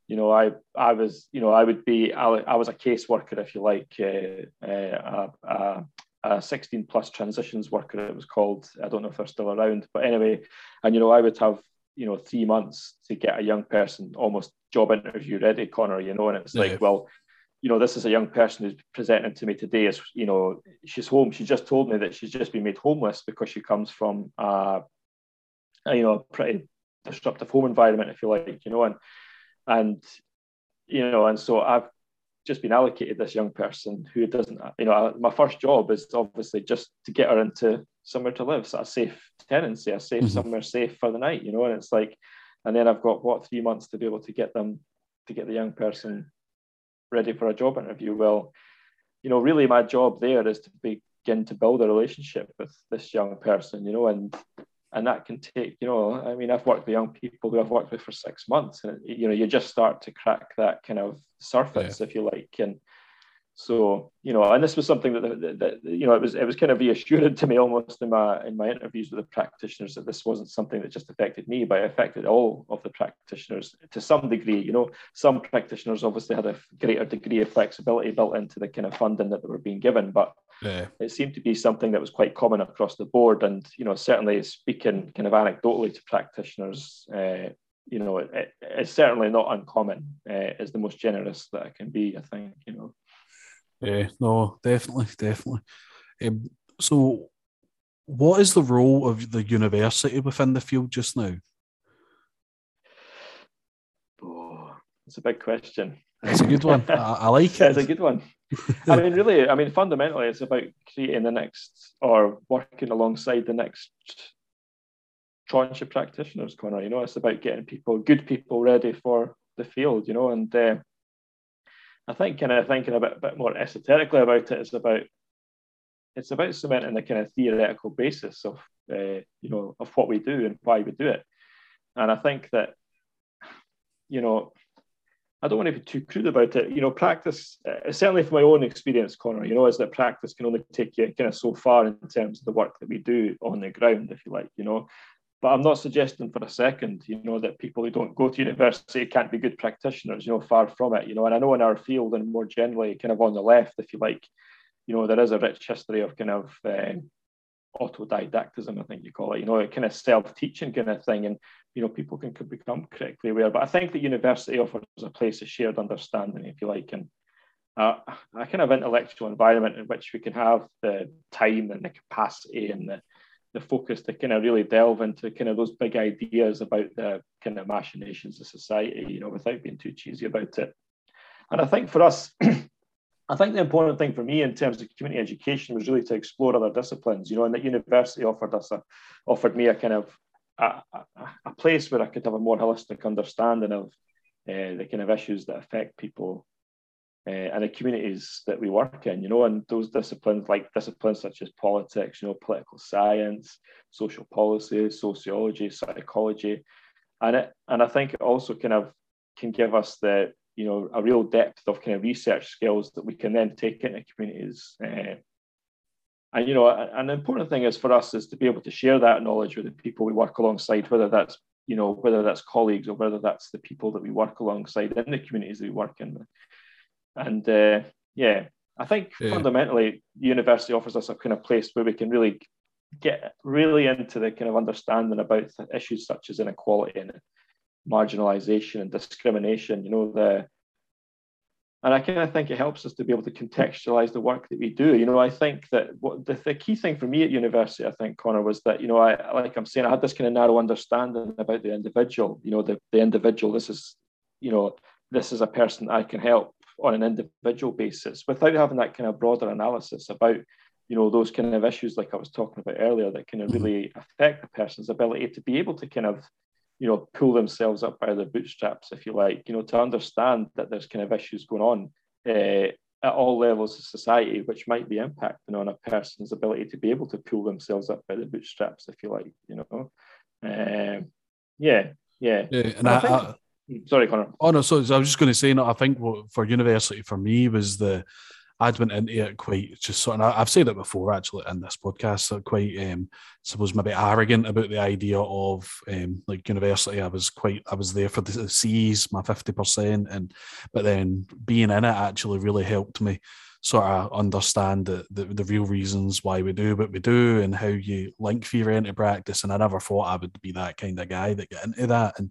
you know, I I was, you know, I would be, I, I was a caseworker, if you like, uh, uh, a 16 plus transitions worker, it was called. I don't know if they're still around, but anyway, and you know, I would have you know three months to get a young person almost job interview ready Connor you know and it's like yeah. well you know this is a young person who's presenting to me today is you know she's home she just told me that she's just been made homeless because she comes from uh, a you know a pretty disruptive home environment if you like you know and and you know and so I've just been allocated this young person who doesn't you know my first job is obviously just to get her into somewhere to live, so a safe tenancy, a safe mm-hmm. somewhere safe for the night, you know. And it's like, and then I've got what three months to be able to get them to get the young person ready for a job interview. Well, you know, really my job there is to begin to build a relationship with this young person, you know, and and that can take, you know, I mean, I've worked with young people who I've worked with for six months, and you know, you just start to crack that kind of surface, yeah. if you like, and so you know, and this was something that, that, that, you know it was it was kind of reassured to me almost in my in my interviews with the practitioners that this wasn't something that just affected me, but it affected all of the practitioners to some degree. You know, some practitioners obviously had a greater degree of flexibility built into the kind of funding that they were being given, but yeah. it seemed to be something that was quite common across the board. And you know, certainly speaking kind of anecdotally to practitioners. Uh, you know, it, it, it's certainly not uncommon. Uh, is the most generous that I can be, I think. You know. Yeah, no, definitely, definitely. Um, so, what is the role of the university within the field just now? Oh, it's a big question. It's a good one. I, I like it. It's a good one. I mean, really, I mean, fundamentally, it's about creating the next or working alongside the next tranche of practitioners, Connor. You know, it's about getting people, good people, ready for the field. You know, and uh, I think kind of thinking a bit, bit more esoterically about it, it's about it's about cementing the kind of theoretical basis of uh, you know of what we do and why we do it. And I think that you know I don't want to be too crude about it. You know, practice, uh, certainly from my own experience, Connor, you know, is that practice can only take you kind of so far in terms of the work that we do on the ground, if you like, you know. But I'm not suggesting for a second, you know, that people who don't go to university can't be good practitioners, you know, far from it, you know. And I know in our field and more generally, kind of on the left, if you like, you know, there is a rich history of kind of uh, autodidactism, I think you call it, you know, a kind of self-teaching kind of thing. And, you know, people can, can become critically aware. But I think the university offers a place of shared understanding, if you like, and uh, a kind of intellectual environment in which we can have the time and the capacity and the, the focus to kind of really delve into kind of those big ideas about the kind of machinations of society, you know, without being too cheesy about it. And I think for us, I think the important thing for me in terms of community education was really to explore other disciplines, you know, and that university offered us a, offered me a kind of a, a, place where I could have a more holistic understanding of uh, the kind of issues that affect people uh, and the communities that we work in, you know, and those disciplines like disciplines such as politics, you know, political science, social policy, sociology, psychology, and it, and I think it also kind of can give us the you know a real depth of kind of research skills that we can then take into communities. Uh, and you know, an important thing is for us is to be able to share that knowledge with the people we work alongside, whether that's you know whether that's colleagues or whether that's the people that we work alongside in the communities that we work in. And uh, yeah, I think yeah. fundamentally, university offers us a kind of place where we can really get really into the kind of understanding about issues such as inequality and marginalization and discrimination, you know, the and I kind of think it helps us to be able to contextualize the work that we do. You know, I think that what the, the key thing for me at university, I think, Connor, was that, you know, I like I'm saying, I had this kind of narrow understanding about the individual, you know, the, the individual, this is, you know, this is a person I can help on an individual basis without having that kind of broader analysis about you know those kind of issues like I was talking about earlier that kind of mm-hmm. really affect the person's ability to be able to kind of you know, pull themselves up by their bootstraps, if you like, you know, to understand that there's kind of issues going on uh, at all levels of society, which might be impacting on a person's ability to be able to pull themselves up by the bootstraps, if you like, you know. Um, yeah, yeah. Yeah, and I, I, think, I, sorry, Connor. Oh no, so I was just going to say, no, I think what, for university for me was the I'd went into it quite just sort of. I've said it before actually in this podcast. Quite, um, suppose maybe arrogant about the idea of um, like university. I was quite. I was there for the C's, my fifty percent, and but then being in it actually really helped me sort of understand the, the, the real reasons why we do what we do and how you link theory into practice. And I never thought I would be that kind of guy that get into that. And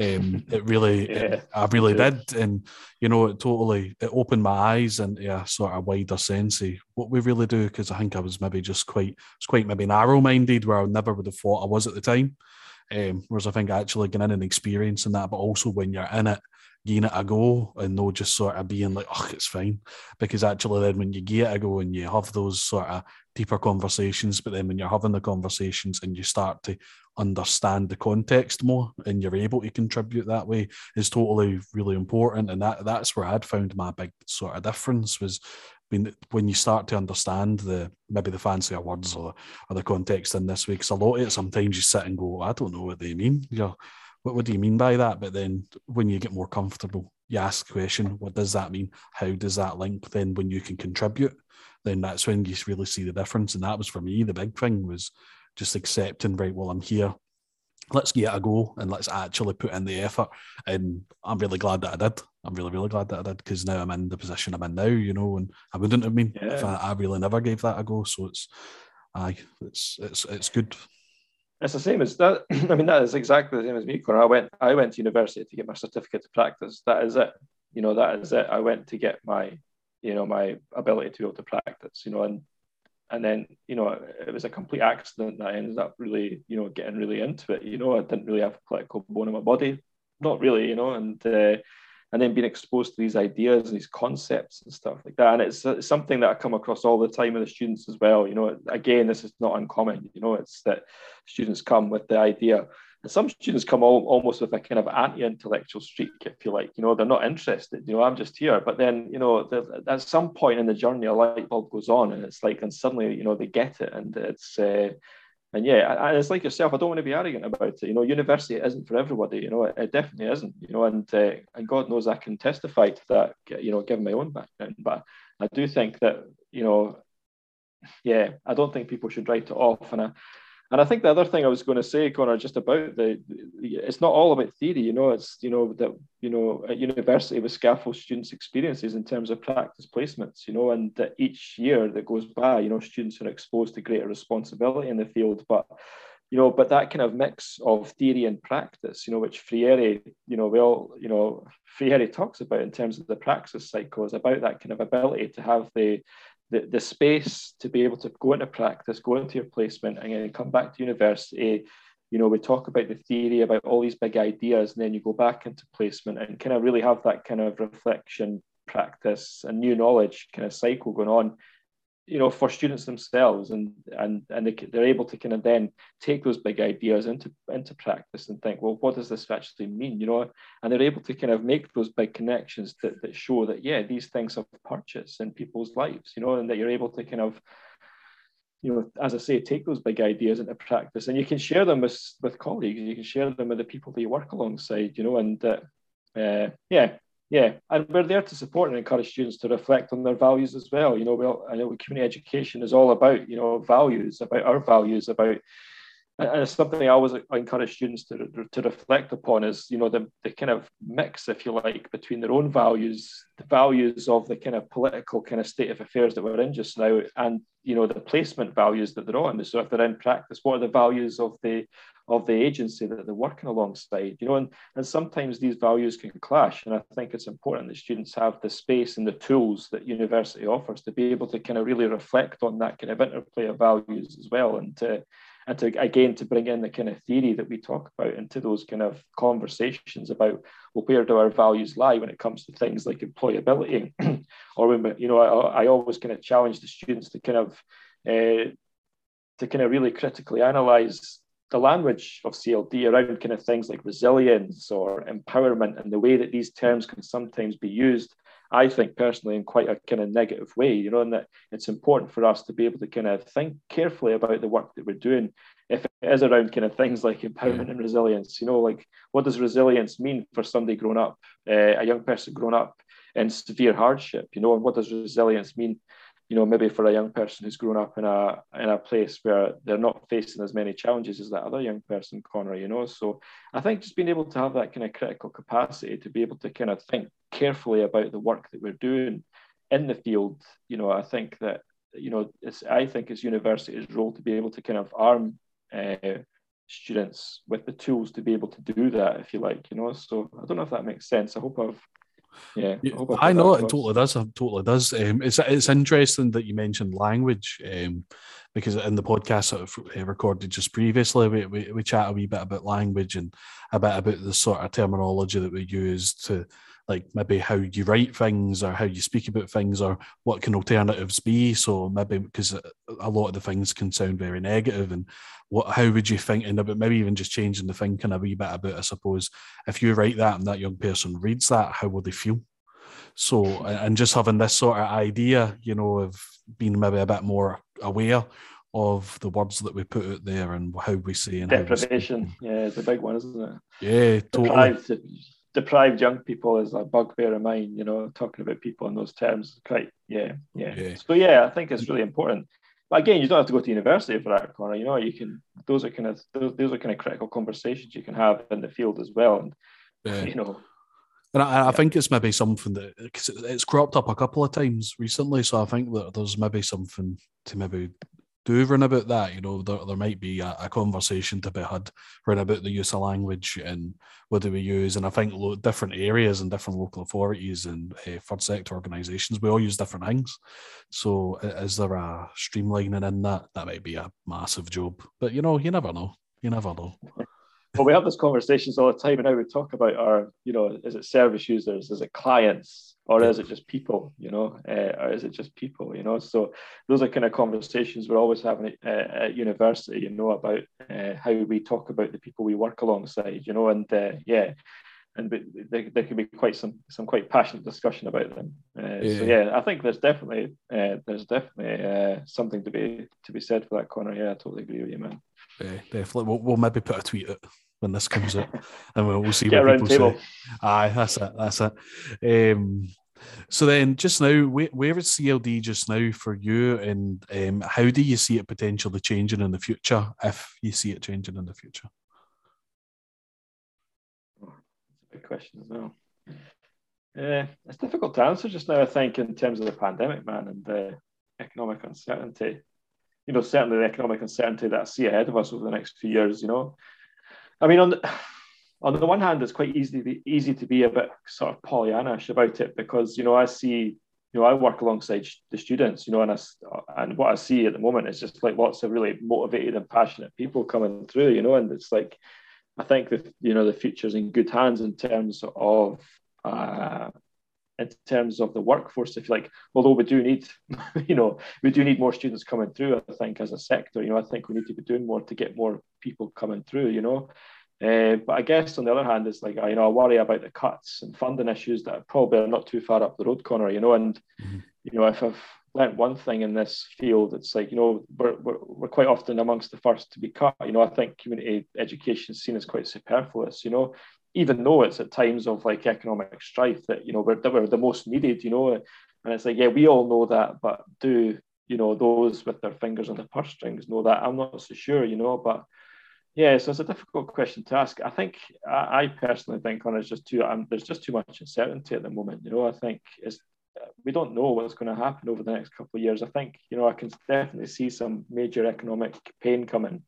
um, it really, yeah, it, I really did. And, you know, it totally, it opened my eyes into a sort of wider sense of what we really do. Cause I think I was maybe just quite, it's quite maybe narrow minded where I never would have thought I was at the time. Um, whereas I think actually getting in and experiencing that, but also when you're in it, giving it a go and not just sort of being like, oh, it's fine. Because actually, then when you give it a go and you have those sort of deeper conversations, but then when you're having the conversations and you start to understand the context more and you're able to contribute that way is totally really important. And that that's where I'd found my big sort of difference was when when you start to understand the maybe the fancier words or, or the context in this way, because a lot of it sometimes you sit and go, oh, I don't know what they mean. You're what, what do you mean by that? But then when you get more comfortable, you ask the question, what does that mean? How does that link? Then when you can contribute, then that's when you really see the difference. And that was for me, the big thing was just accepting, right, well, I'm here. Let's get a go and let's actually put in the effort. And I'm really glad that I did. I'm really, really glad that I did because now I'm in the position I'm in now, you know, and I wouldn't have been yeah. if I, I really never gave that a go. So it's, aye, it's it's it's good. It's the same as that. I mean, that is exactly the same as me, Connor. I went, I went to university to get my certificate to practice. That is it. You know, that is it. I went to get my, you know, my ability to be able to practice. You know, and and then you know, it was a complete accident that I ended up really, you know, getting really into it. You know, I didn't really have a political bone in my body, not really. You know, and uh, and then being exposed to these ideas and these concepts and stuff like that. And it's, it's, something that I come across all the time with the students as well. You know, again, this is not uncommon. You know, it's that students come with the idea. And some students come all, almost with a kind of anti-intellectual streak, if you like. You know, they're not interested. You know, I'm just here. But then, you know, at some point in the journey, a light bulb goes on, and it's like, and suddenly, you know, they get it, and it's. Uh, and yeah, and it's like yourself. I don't want to be arrogant about it. You know, university isn't for everybody. You know, it, it definitely isn't. You know, and uh, and God knows I can testify to that. You know, given my own background, but I do think that you know, yeah, I don't think people should write it off. And I, and I think the other thing I was going to say, Connor, just about the, it's not all about theory, you know, it's, you know, that, you know, at university with scaffold students' experiences in terms of practice placements, you know, and that each year that goes by, you know, students are exposed to greater responsibility in the field. But, you know, but that kind of mix of theory and practice, you know, which Freire, you know, we all, you know, Freire talks about in terms of the praxis cycle is about that kind of ability to have the, the, the space to be able to go into practice, go into your placement, and then come back to university. You know, we talk about the theory, about all these big ideas, and then you go back into placement and kind of really have that kind of reflection, practice, and new knowledge kind of cycle going on you know for students themselves and and and they, they're able to kind of then take those big ideas into into practice and think well what does this actually mean? You know and they're able to kind of make those big connections that, that show that yeah these things have purchase in people's lives you know and that you're able to kind of you know as i say take those big ideas into practice. And you can share them with with colleagues you can share them with the people that you work alongside you know and uh, uh, yeah yeah, and we're there to support and encourage students to reflect on their values as well. You know, we all, I know community education is all about you know values, about our values, about and it's something I always encourage students to, to reflect upon is you know the, the kind of mix, if you like, between their own values, the values of the kind of political kind of state of affairs that we're in just now, and you know the placement values that they're on. So if they're in practice, what are the values of the of the agency that they're working alongside? You know, and, and sometimes these values can clash. And I think it's important that students have the space and the tools that university offers to be able to kind of really reflect on that kind of interplay of values as well. And to and to again to bring in the kind of theory that we talk about into those kind of conversations about well where do our values lie when it comes to things like employability? Or when you know I, I, always kind of challenge the students to kind of uh, to kind of really critically analyze the language of CLD around kind of things like resilience or empowerment and the way that these terms can sometimes be used I think personally in quite a kind of negative way, you know, and that it's important for us to be able to kind of think carefully about the work that we're doing. If it is around kind of things like empowerment and resilience, you know, like what does resilience mean for somebody grown up, uh, a young person grown up in severe hardship, you know, and what does resilience mean you know, maybe for a young person who's grown up in a in a place where they're not facing as many challenges as that other young person, Connor, you know. So I think just being able to have that kind of critical capacity to be able to kind of think carefully about the work that we're doing in the field, you know, I think that, you know, it's I think it's university's role to be able to kind of arm uh, students with the tools to be able to do that, if you like, you know. So I don't know if that makes sense. I hope I've yeah, I, I know it totally does. It totally does. Um, it's it's interesting that you mentioned language um, because in the podcast that I recorded just previously, we, we, we chat a wee bit about language and a bit about the sort of terminology that we use to like maybe how you write things or how you speak about things or what can alternatives be. So maybe because a lot of the things can sound very negative and what how would you think? And about maybe even just changing the thinking a wee bit about i suppose if you write that and that young person reads that how will they feel? So and just having this sort of idea you know of being maybe a bit more aware of the words that we put out there and how we say and deprivation. Yeah it's a big one isn't it? Yeah totally. Deprived young people is a bugbear of mine, you know, talking about people in those terms. Quite, yeah, yeah, yeah. So yeah, I think it's really important. But again, you don't have to go to university for that, Connor. You know, you can. Those are kind of those, those are kind of critical conversations you can have in the field as well, and yeah. you know. And I, I, think it's maybe something that it's cropped up a couple of times recently. So I think that there's maybe something to maybe do run about that. You know, there, there might be a, a, conversation to be had run about the use of language and what do we use. And I think lo- different areas and different local authorities and uh, third sector organisations, we all use different things. So is there a streamlining in that? That might be a massive job. But you know, you never know. You never know. Well, we have these conversations all the time, and now we talk about our, you know, is it service users, is it clients, or is it just people, you know, uh, or is it just people, you know? So those are kind of conversations we're always having at, at university, you know, about uh, how we talk about the people we work alongside, you know, and uh, yeah, and there, there can be quite some some quite passionate discussion about them. Uh, yeah. So yeah, I think there's definitely uh, there's definitely uh, something to be to be said for that Connor. Yeah, I totally agree with you, man. Yeah, definitely. We'll, we'll maybe put a tweet out when this comes out, and we'll, we'll see Get what people table. say. Aye, that's it. That's it. Um, so then, just now, where, where is CLD just now for you, and um, how do you see it potentially changing in the future, if you see it changing in the future? Good question as well. Uh, it's difficult to answer just now, I think, in terms of the pandemic, man, and the economic uncertainty. You know, certainly the economic uncertainty that I see ahead of us over the next few years. You know, I mean, on the on the one hand, it's quite easy to be, easy to be a bit sort of Pollyannish about it because you know I see, you know, I work alongside the students, you know, and I, and what I see at the moment is just like lots of really motivated and passionate people coming through, you know, and it's like I think that you know the future's in good hands in terms of uh, in terms of the workforce. If you like, although we do need, you know, we do need more students coming through. I think as a sector, you know, I think we need to be doing more to get more people coming through. You know, uh, but I guess on the other hand, it's like I you know I worry about the cuts and funding issues that are probably are not too far up the road Connor. You know, and mm-hmm. you know if I've learned one thing in this field. It's like, you know, we're, we're, we're, quite often amongst the first to be cut. You know, I think community education is seen as quite superfluous, you know, even though it's at times of like economic strife that, you know, we're, we're the most needed, you know. And it's like, yeah, we all know that, but do, you know, those with their fingers on the purse strings know that? I'm not so sure, you know, but yeah, so it's a difficult question to ask. I think I, I personally think on it's just too um, there's just too much uncertainty at the moment. You know, I think it's we don't know what's going to happen over the next couple of years. I think you know I can definitely see some major economic pain coming,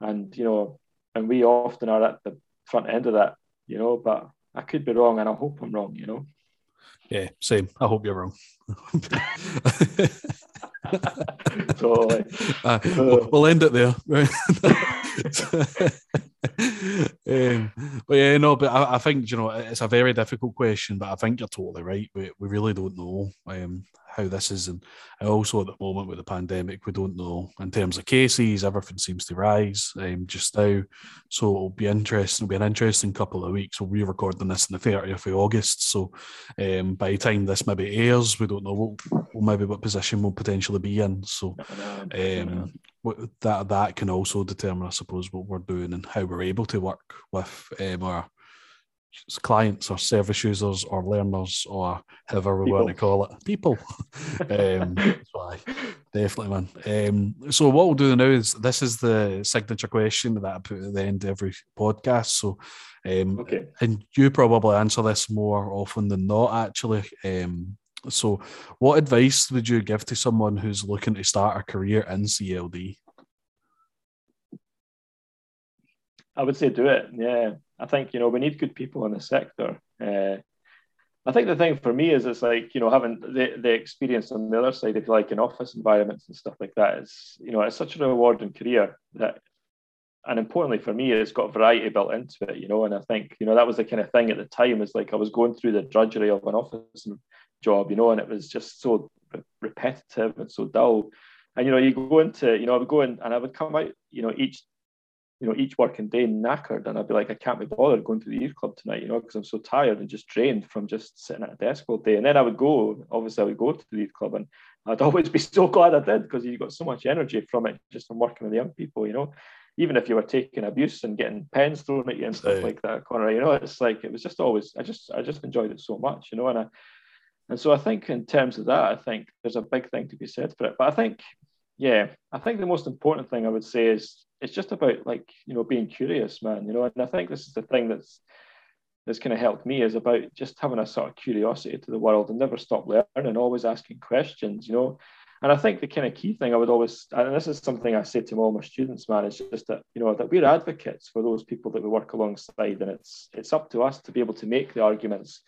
and you know, and we often are at the front end of that. You know, but I could be wrong, and I hope I'm wrong. You know. Yeah, same. I hope you're wrong. totally. Uh, we'll, we'll end it there. um, but yeah, no, but I, I, think you know it's a very difficult question, but I think you're totally right. We, we really don't know um, how this is, and also at the moment with the pandemic, we don't know in terms of cases. Everything seems to rise um, just now, so it'll be interesting. It'll be an interesting couple of weeks. We'll be recording this on the 30th of August, so um, by the time this maybe airs, we don't know what, maybe what position we'll potentially be in. So um, that that can also determine, I suppose, what we're doing and how we're able to work with um, our clients or service users or learners or however we people. want to call it. People. Um so definitely man. Um so what we'll do now is this is the signature question that i put at the end of every podcast so um okay. and you probably answer this more often than not actually. Um so what advice would you give to someone who's looking to start a career in cld I would say do it. Yeah, I think you know we need good people in the sector. Uh, I think the thing for me is it's like you know having the, the experience on the other side, if you like, in office environments and stuff like that. Is you know it's such a rewarding career that, and importantly for me, it's got variety built into it. You know, and I think you know that was the kind of thing at the time. Is like I was going through the drudgery of an office job, you know, and it was just so repetitive and so dull. And you know, you go into, you know, I would go in and I would come out, you know, each you know, each working day knackered, and I'd be like, I can't be bothered going to the youth club tonight, you know, because I'm so tired and just drained from just sitting at a desk all day. And then I would go, obviously, I would go to the youth club, and I'd always be so glad I did because you got so much energy from it just from working with young people, you know. Even if you were taking abuse and getting pens thrown at you and stuff like that, Connor, you know, it's like it was just always, I just, I just enjoyed it so much, you know, and I, and so I think in terms of that, I think there's a big thing to be said for it. But I think, yeah, I think the most important thing I would say is it's just about like you know being curious man you know and i think this is the thing that's that's kind of helped me is about just having a sort of curiosity to the world and never stop learning always asking questions you know and i think the kind of key thing i would always and this is something i say to all my students man is just that you know that we're advocates for those people that we work alongside and it's it's up to us to be able to make the arguments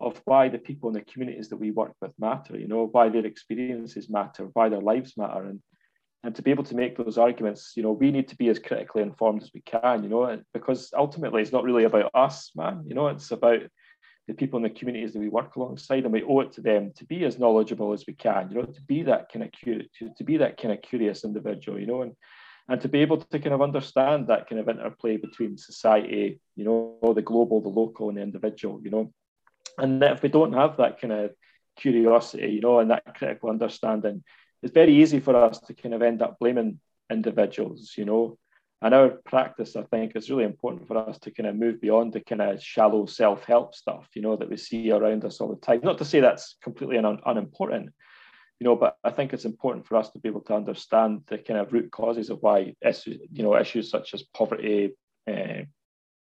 of why the people in the communities that we work with matter you know why their experiences matter why their lives matter and and to be able to make those arguments, you know, we need to be as critically informed as we can, you know, because ultimately it's not really about us, man. You know, it's about the people in the communities that we work alongside, and we owe it to them to be as knowledgeable as we can, you know, to be that kind of curious, to be that kind of curious individual, you know, and and to be able to kind of understand that kind of interplay between society, you know, the global, the local, and the individual, you know, and if we don't have that kind of curiosity, you know, and that critical understanding, it's very easy for us to kind of end up blaming individuals, you know. And our practice, I think, is really important for us to kind of move beyond the kind of shallow self-help stuff, you know, that we see around us all the time. Not to say that's completely un- unimportant, you know, but I think it's important for us to be able to understand the kind of root causes of why, you know, issues such as poverty, uh,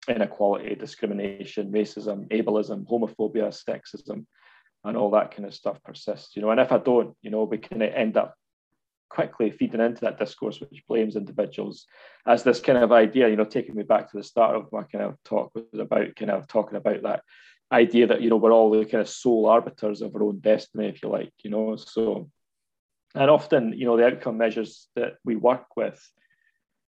inequality, discrimination, racism, ableism, homophobia, sexism, and all that kind of stuff persists, you know. And if I don't, you know, we kind of end up quickly feeding into that discourse which blames individuals as this kind of idea, you know, taking me back to the start of my kind of talk was about kind of talking about that idea that, you know, we're all the kind of sole arbiters of our own destiny, if you like, you know. So and often, you know, the outcome measures that we work with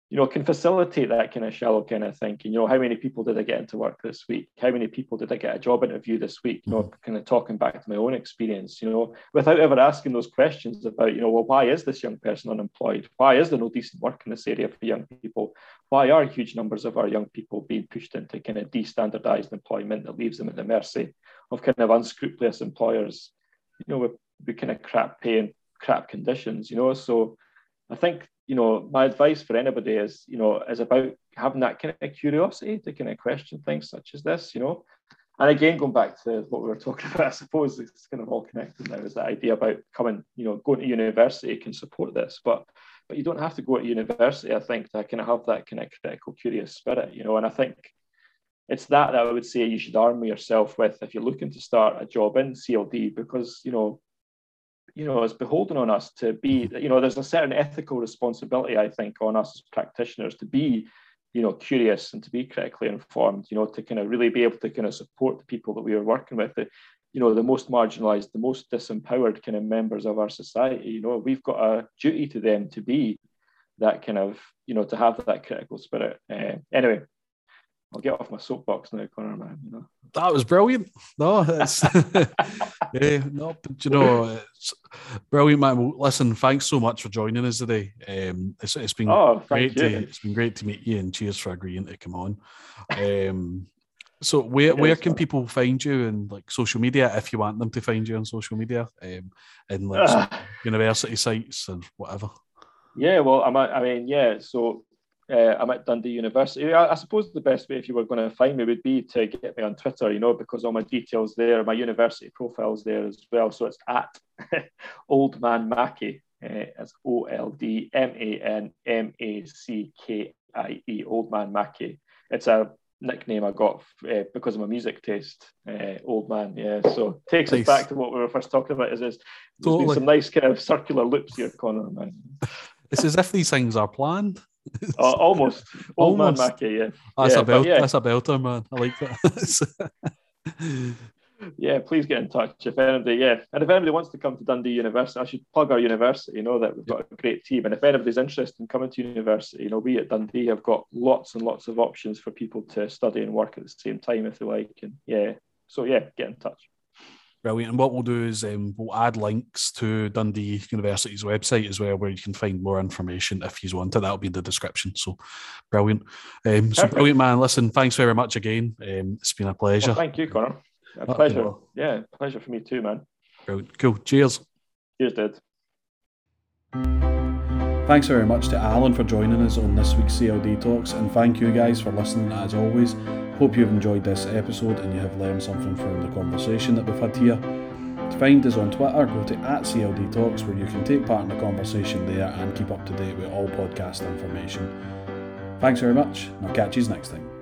you know, can facilitate that kind of shallow kind of thinking. You know, how many people did I get into work this week? How many people did I get a job interview this week? You know, mm-hmm. kind of talking back to my own experience, you know, without ever asking those questions about, you know, well, why is this young person unemployed? Why is there no decent work in this area for young people? Why are huge numbers of our young people being pushed into kind of destandardized employment that leaves them at the mercy of kind of unscrupulous employers, you know, with, with kind of crap pay and crap conditions, you know? So I think you know, my advice for anybody is, you know, is about having that kind of curiosity to kind of question things such as this, you know. And again, going back to what we were talking about, I suppose it's kind of all connected now, is that idea about coming, you know, going to university can support this, but but you don't have to go to university, I think, to kind of have that kind of critical, curious spirit, you know. And I think it's that that I would say you should arm yourself with if you're looking to start a job in CLD, because you know you know, is beholden on us to be, you know, there's a certain ethical responsibility, I think, on us as practitioners to be, you know, curious and to be critically informed, you know, to kind of really be able to kind of support the people that we are working with, the, you know, the most marginalized, the most disempowered kind of members of our society. You know, we've got a duty to them to be that kind of, you know, to have that critical spirit. Uh, anyway, I'll get off my soapbox now, Connor, man. You know. That was brilliant. No, it's yeah, no, but you know, it's brilliant, man. Listen, thanks so much for joining us today. Um, it's, it's been oh, great to it's been great to meet you, and cheers for agreeing to come on. Um, so where where can people find you in like social media if you want them to find you on social media, um, in like uh, university sites and whatever? Yeah, well, I'm. I mean, yeah. So uh, I'm at Dundee University. I, I, suppose the best way if you were going to find me would be to get me on Twitter, you know, because all my details there, my university profile's there as well. So it's at Old Man Mackie. Uh, O L D M A N M A C K I E, Old Man Mackie. It's a nickname I got uh, because of my music taste, uh, Old Man. Yeah, so takes nice. us back to what we were first talking about. Is there's totally. some nice kind of circular loops here, Connor. Man. It's as if these things are planned. uh, almost. Old almost. man Mackie, yeah. That's yeah, a belt, yeah. that's a belter, man. I like that. yeah, please get in touch if anybody, yeah. And if anybody wants to come to Dundee University, I should plug our university, you know, that we've got a great team. And if anybody's interested in coming to university, you know, we at Dundee have got lots and lots of options for people to study and work at the same time if they like. And yeah, so yeah, get in touch. Brilliant. And what we'll do is um, we'll add links to Dundee University's website as well, where you can find more information if you want it. That'll be in the description. So brilliant. Um, so brilliant, man. Listen, thanks very much again. Um, it's been a pleasure. Well, thank you, Connor. A pleasure. Yeah, pleasure for me too, man. Brilliant. Cool. Cheers. Cheers, dude. Thanks very much to Alan for joining us on this week's CLD Talks, and thank you guys for listening as always. Hope you've enjoyed this episode and you have learned something from the conversation that we've had here. To find us on Twitter, go to at CLD Talks where you can take part in the conversation there and keep up to date with all podcast information. Thanks very much, and I'll catch you next time.